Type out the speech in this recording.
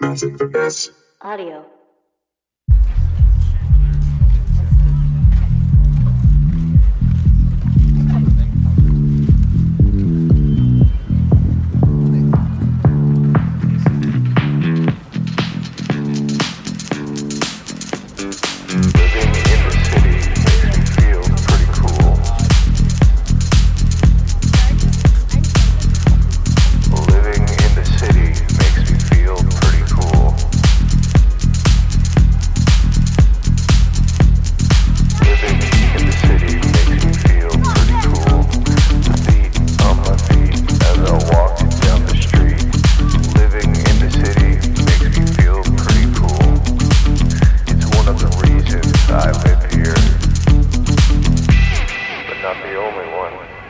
For this. Audio. the only one.